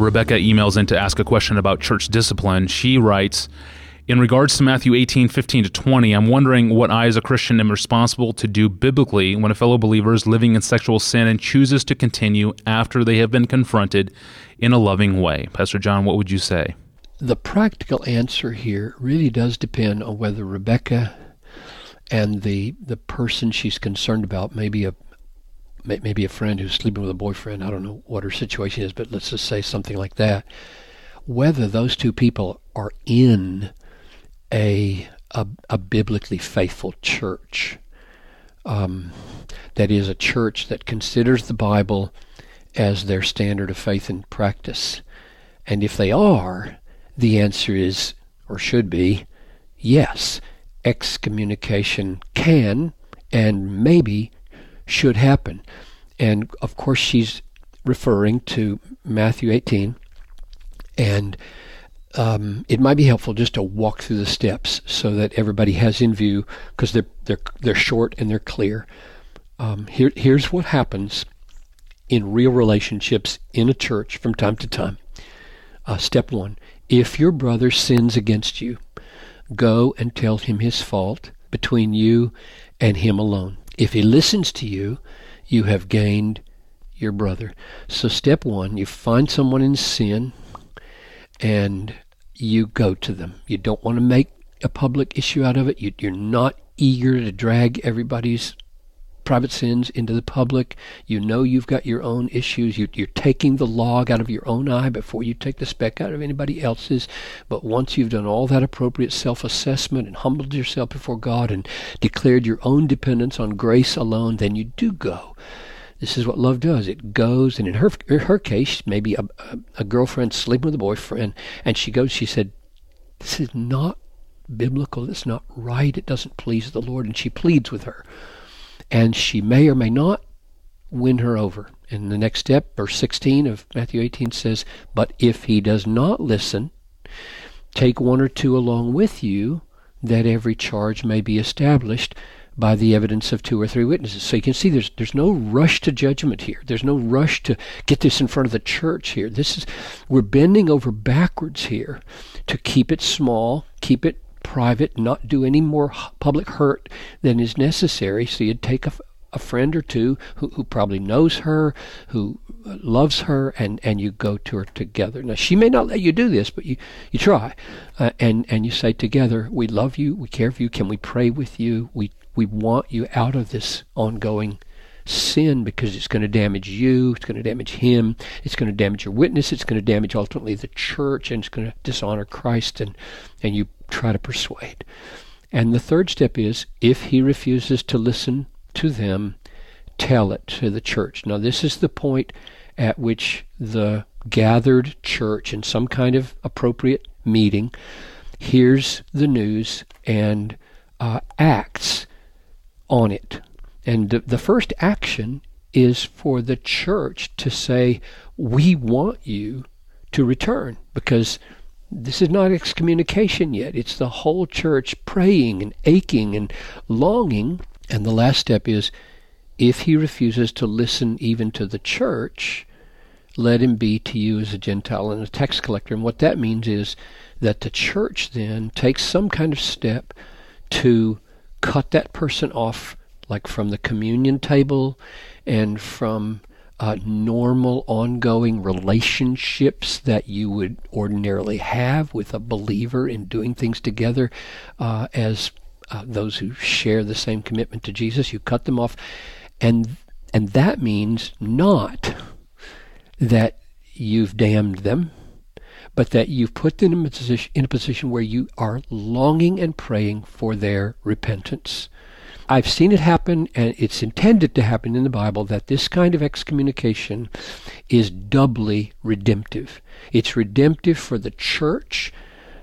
Rebecca emails in to ask a question about church discipline. She writes, in regards to Matthew 18, 15 to 20, I'm wondering what I, as a Christian, am responsible to do biblically when a fellow believer is living in sexual sin and chooses to continue after they have been confronted in a loving way. Pastor John, what would you say? The practical answer here really does depend on whether Rebecca and the the person she's concerned about, maybe a maybe a friend who's sleeping with a boyfriend. I don't know what her situation is, but let's just say something like that. Whether those two people are in a, a, a biblically faithful church. Um, that is, a church that considers the Bible as their standard of faith and practice. And if they are, the answer is, or should be, yes. Excommunication can and maybe should happen. And of course, she's referring to Matthew 18. And um, it might be helpful just to walk through the steps so that everybody has in view because they're they're they're short and they're clear. Um, here here's what happens in real relationships in a church from time to time. Uh, step one: If your brother sins against you, go and tell him his fault between you and him alone. If he listens to you, you have gained your brother. So step one: you find someone in sin and you go to them. You don't want to make a public issue out of it. You, you're not eager to drag everybody's private sins into the public. You know you've got your own issues. You, are taking the log out of your own eye before you take the speck out of anybody else's. But once you've done all that appropriate self assessment and humbled yourself before God and declared your own dependence on grace alone, then you do go this is what love does. It goes, and in her her case, maybe a, a, a girlfriend sleeping with a boyfriend, and she goes. She said, "This is not biblical. It's not right. It doesn't please the Lord." And she pleads with her, and she may or may not win her over. And the next step, verse 16 of Matthew 18 says, "But if he does not listen, take one or two along with you, that every charge may be established." by the evidence of two or three witnesses. So you can see there's there's no rush to judgment here. There's no rush to get this in front of the church here. This is we're bending over backwards here to keep it small, keep it private, not do any more public hurt than is necessary. So you'd take a, a friend or two who, who probably knows her, who loves her, and, and you go to her together. Now, she may not let you do this, but you, you try. Uh, and, and you say together, We love you, we care for you, can we pray with you? We we want you out of this ongoing sin because it's going to damage you, it's going to damage him, it's going to damage your witness, it's going to damage ultimately the church, and it's going to dishonor Christ, and, and you try to persuade. And the third step is if he refuses to listen to them, tell it to the church. Now, this is the point at which the gathered church in some kind of appropriate meeting hears the news and uh, acts on it. And the first action is for the church to say, We want you to return because this is not excommunication yet. It's the whole church praying and aching and longing. And the last step is if he refuses to listen even to the church, let him be to you as a Gentile and a tax collector. And what that means is that the church then takes some kind of step to cut that person off, like from the communion table and from uh, normal ongoing relationships that you would ordinarily have with a believer in doing things together uh, as uh, those who share the same commitment to Jesus. You cut them off, and and that means not that you've damned them but that you've put them in a position, in a position where you are longing and praying for their repentance. I've seen it happen, and it's intended to happen in the Bible that this kind of excommunication is doubly redemptive. It's redemptive for the church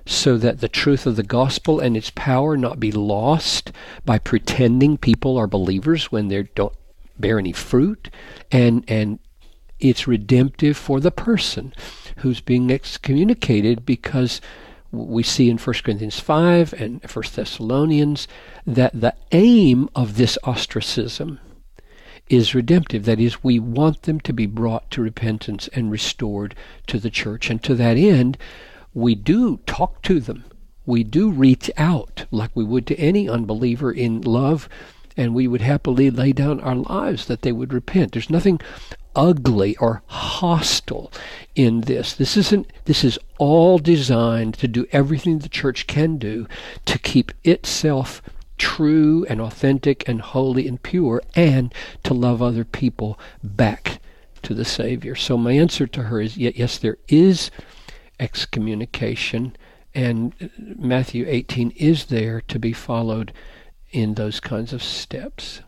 so that the truth of the gospel and its power not be lost by pretending people are believers when they don't bear any fruit and and it's redemptive for the person who's being excommunicated because we see in 1 Corinthians 5 and 1 Thessalonians that the aim of this ostracism is redemptive. That is, we want them to be brought to repentance and restored to the church. And to that end, we do talk to them. We do reach out like we would to any unbeliever in love, and we would happily lay down our lives that they would repent. There's nothing ugly or hostile in this. This isn't this is all designed to do everything the church can do to keep itself true and authentic and holy and pure and to love other people back to the Savior. So my answer to her is yes, there is excommunication and Matthew 18 is there to be followed in those kinds of steps.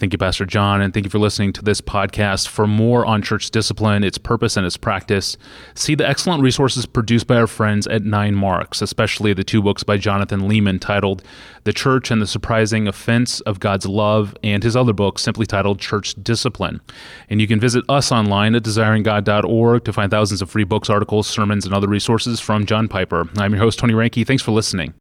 Thank you, Pastor John, and thank you for listening to this podcast. For more on church discipline, its purpose, and its practice, see the excellent resources produced by our friends at Nine Marks, especially the two books by Jonathan Leeman titled The Church and the Surprising Offense of God's Love, and his other book simply titled Church Discipline. And you can visit us online at desiringgod.org to find thousands of free books, articles, sermons, and other resources from John Piper. I'm your host, Tony Reinke. Thanks for listening.